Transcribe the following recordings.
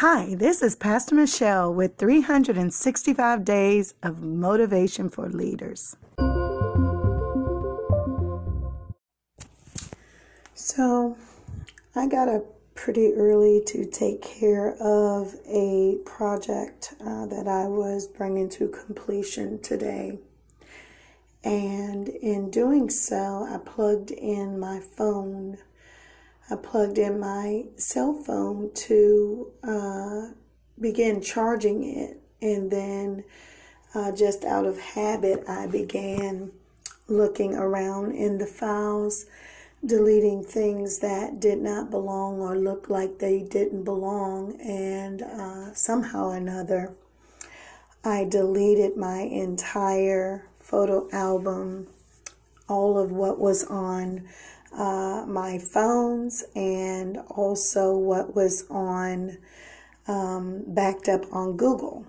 Hi, this is Pastor Michelle with 365 Days of Motivation for Leaders. So, I got up pretty early to take care of a project uh, that I was bringing to completion today. And in doing so, I plugged in my phone I plugged in my cell phone to uh, begin charging it, and then uh, just out of habit, I began looking around in the files, deleting things that did not belong or looked like they didn't belong, and uh, somehow or another, I deleted my entire photo album, all of what was on uh, my phones and also what was on um, backed up on Google.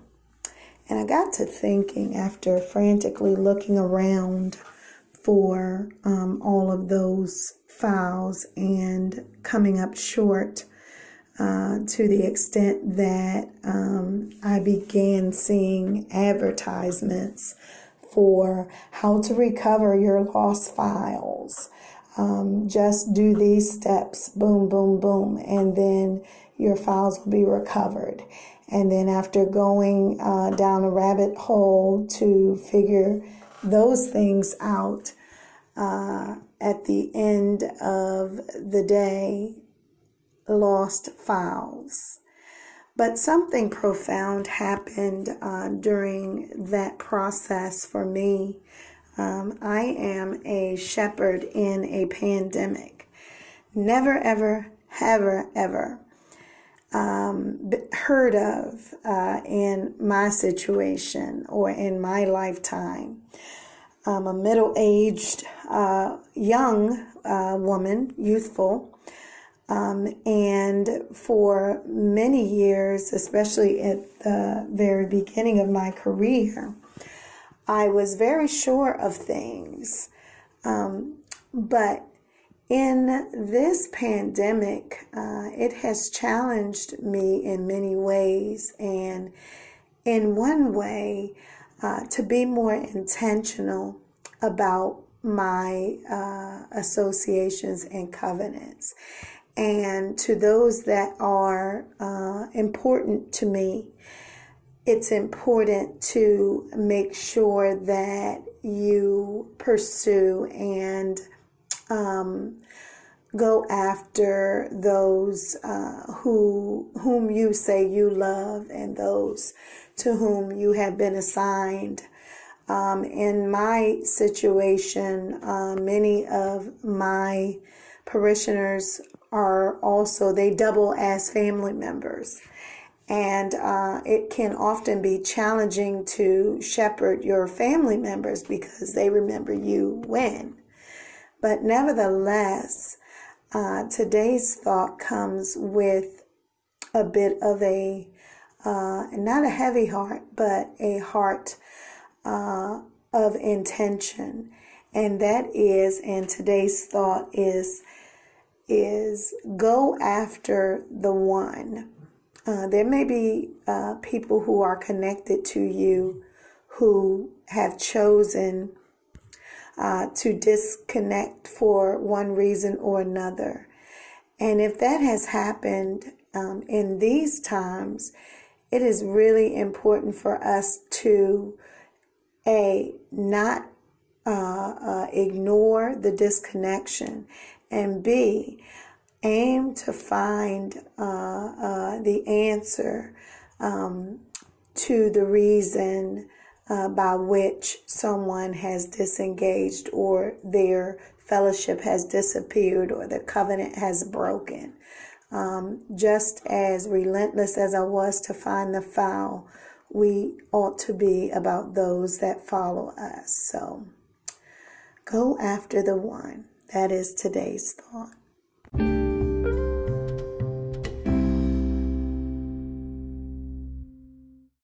And I got to thinking after frantically looking around for um, all of those files and coming up short uh, to the extent that um, I began seeing advertisements for how to recover your lost files um, just do these steps, boom, boom, boom, and then your files will be recovered. And then after going uh, down a rabbit hole to figure those things out, uh, at the end of the day, lost files. But something profound happened uh, during that process for me um, I am a shepherd in a pandemic. Never, ever, ever, ever um, heard of uh, in my situation or in my lifetime. I'm a middle aged, uh, young uh, woman, youthful. Um, and for many years, especially at the very beginning of my career, I was very sure of things. Um, but in this pandemic, uh, it has challenged me in many ways. And in one way, uh, to be more intentional about my uh, associations and covenants. And to those that are uh, important to me, it's important to make sure that you pursue and um, go after those uh, who whom you say you love and those to whom you have been assigned. Um, in my situation, uh, many of my parishioners are also they double as family members and uh, it can often be challenging to shepherd your family members because they remember you when. But nevertheless, uh, today's thought comes with a bit of a, uh, not a heavy heart, but a heart uh, of intention. And that is, and today's thought is, is go after the one uh, there may be uh, people who are connected to you who have chosen uh, to disconnect for one reason or another. And if that has happened um, in these times, it is really important for us to a not uh, uh, ignore the disconnection, and b aim to find uh, uh, the answer um, to the reason uh, by which someone has disengaged or their fellowship has disappeared or the covenant has broken. Um, just as relentless as I was to find the foul, we ought to be about those that follow us. So go after the one. That is today's thought.